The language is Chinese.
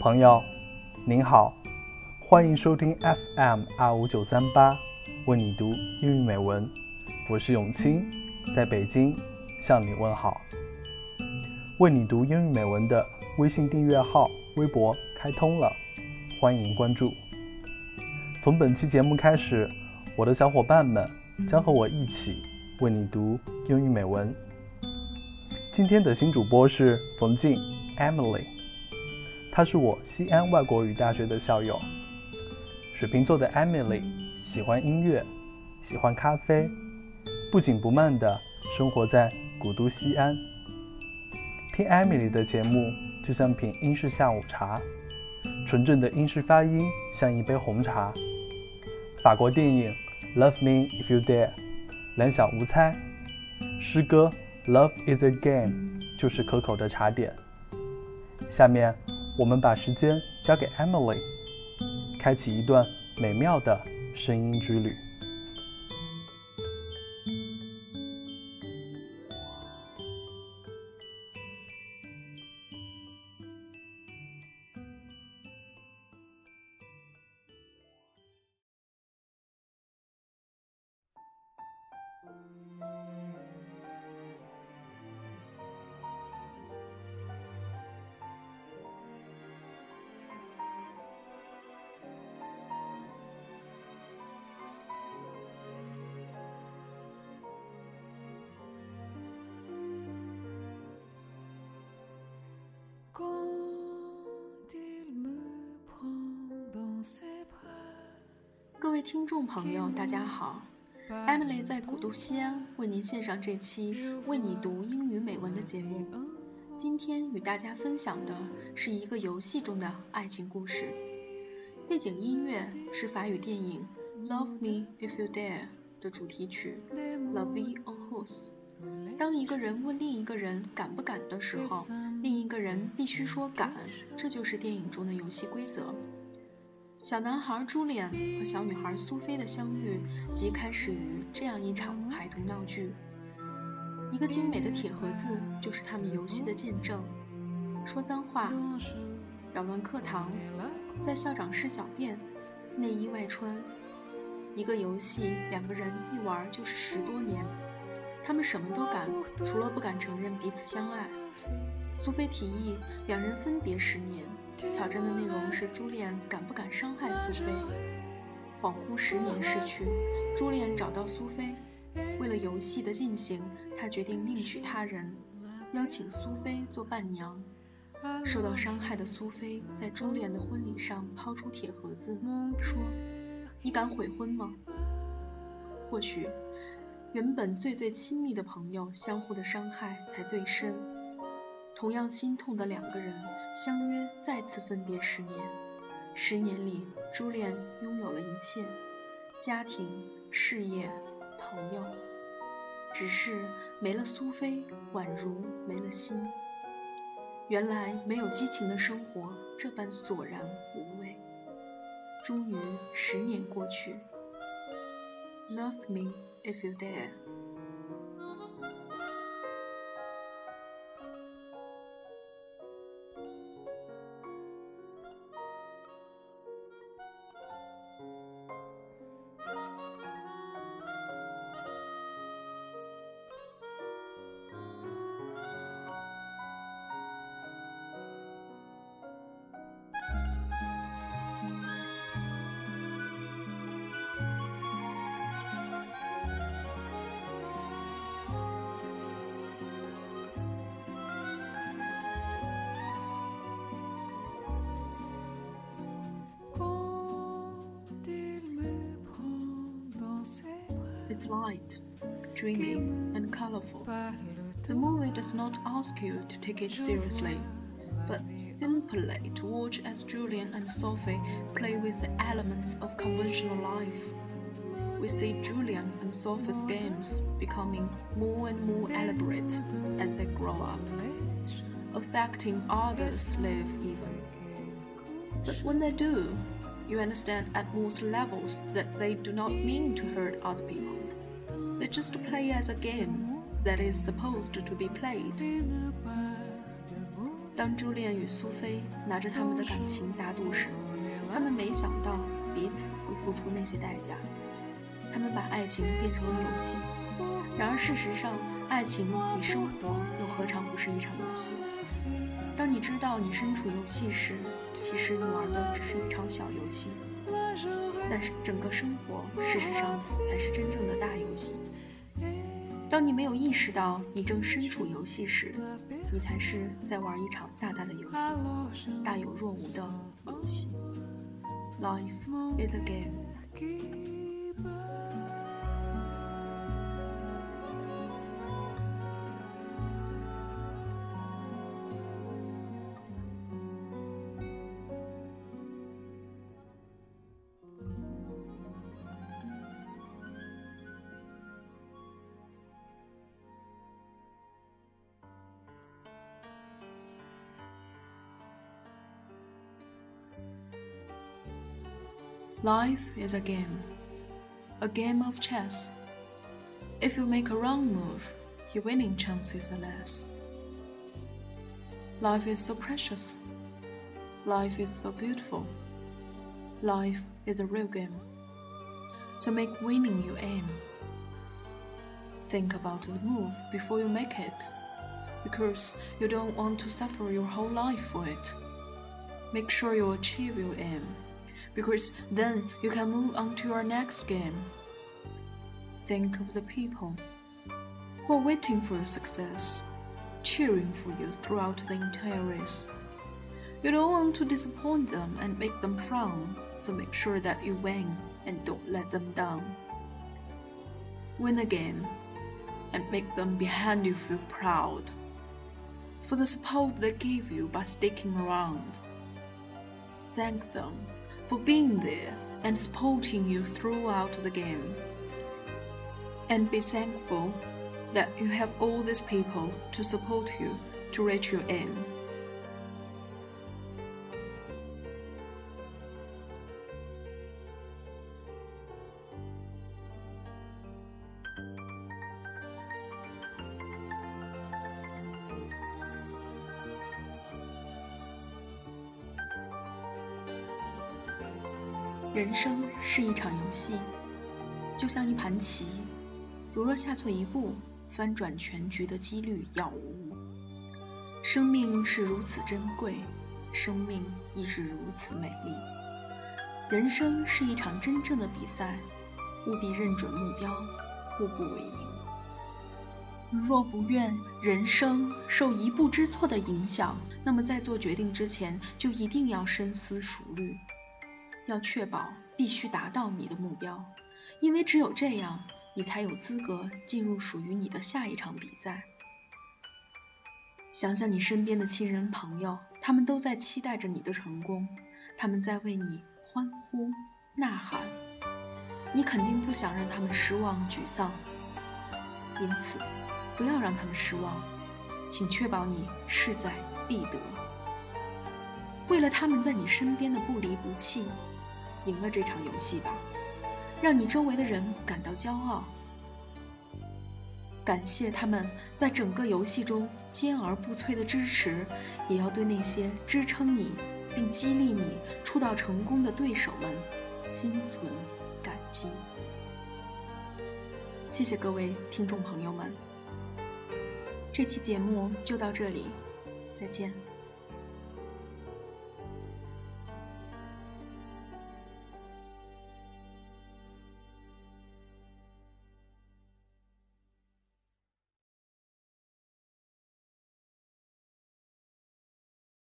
朋友，您好，欢迎收听 FM 二五九三八，为你读英语美文。我是永清，在北京向你问好。为你读英语美文的微信订阅号、微博开通了，欢迎关注。从本期节目开始，我的小伙伴们将和我一起为你读英语美文。今天的新主播是冯静 Emily。他是我西安外国语大学的校友。水瓶座的 Emily 喜欢音乐，喜欢咖啡，不紧不慢地生活在古都西安。听 Emily 的节目就像品英式下午茶，纯正的英式发音像一杯红茶。法国电影《Love Me If You Dare》，两小无猜。诗歌《Love Is a Game》就是可口的茶点。下面。我们把时间交给 Emily，开启一段美妙的声音之旅。听众朋友，大家好，Emily 在古都西安为您献上这期为你读英语美文的节目。今天与大家分享的是一个游戏中的爱情故事，背景音乐是法语电影《Love Me If You Dare》的主题曲《La Vie en Rose》。当一个人问另一个人敢不敢的时候，另一个人必须说敢，这就是电影中的游戏规则。小男孩朱利安和小女孩苏菲的相遇，即开始于这样一场孩童闹剧。一个精美的铁盒子就是他们游戏的见证。说脏话，扰乱课堂，在校长室小便，内衣外穿。一个游戏，两个人一玩就是十多年。他们什么都敢，除了不敢承认彼此相爱。苏菲提议两人分别十年。挑战的内容是朱恋敢不敢伤害苏菲。恍惚十年逝去，朱恋找到苏菲，为了游戏的进行，他决定另娶他人，邀请苏菲做伴娘。受到伤害的苏菲在朱恋的婚礼上抛出铁盒子，说：“你敢悔婚吗？”或许，原本最最亲密的朋友，相互的伤害才最深。同样心痛的两个人相约再次分别十年。十年里，朱莉拥有了一切：家庭、事业、朋友。只是没了苏菲，宛如没了心。原来没有激情的生活这般索然无味。终于，十年过去。Love me if you dare。It's light, dreamy, and colorful. The movie does not ask you to take it seriously, but simply to watch as Julian and Sophie play with the elements of conventional life. We see Julian and Sophie's games becoming more and more elaborate as they grow up, affecting others' lives even. But when they do, you understand at most levels that they do not mean to hurt other people. They just play as a game that is supposed to be played. 当朱丽叶与苏菲拿着他们的感情打赌时，他们没想到彼此会付出那些代价。他们把爱情变成了游戏。然而事实上，爱情与生活又何尝不是一场游戏？ 当你知道你身处游戏时，其实你玩的只是一场小游戏。但是整个生活，事实上才是真正的大游戏。当你没有意识到你正身处游戏时，你才是在玩一场大大的游戏，大有若无的游戏。Life is a game. Life is a game, a game of chess. If you make a wrong move, your winning chances are less. Life is so precious. Life is so beautiful. Life is a real game. So make winning your aim. Think about the move before you make it, because you don't want to suffer your whole life for it. Make sure you achieve your aim because then you can move on to your next game. Think of the people who are waiting for your success, cheering for you throughout the entire race. You don't want to disappoint them and make them frown, so make sure that you win and don't let them down. Win the game and make them behind you feel proud for the support they gave you by sticking around. Thank them for being there and supporting you throughout the game. And be thankful that you have all these people to support you to reach your aim. 人生是一场游戏，就像一盘棋，如若下错一步，翻转全局的几率杳无。生命是如此珍贵，生命亦是如此美丽。人生是一场真正的比赛，务必认准目标，步步为营。如若不愿人生受一步之错的影响，那么在做决定之前，就一定要深思熟虑。要确保必须达到你的目标，因为只有这样，你才有资格进入属于你的下一场比赛。想想你身边的亲人朋友，他们都在期待着你的成功，他们在为你欢呼呐喊，你肯定不想让他们失望沮丧，因此不要让他们失望，请确保你势在必得。为了他们在你身边的不离不弃。赢了这场游戏吧，让你周围的人感到骄傲。感谢他们在整个游戏中坚而不摧的支持，也要对那些支撑你并激励你出道成功的对手们心存感激。谢谢各位听众朋友们，这期节目就到这里，再见。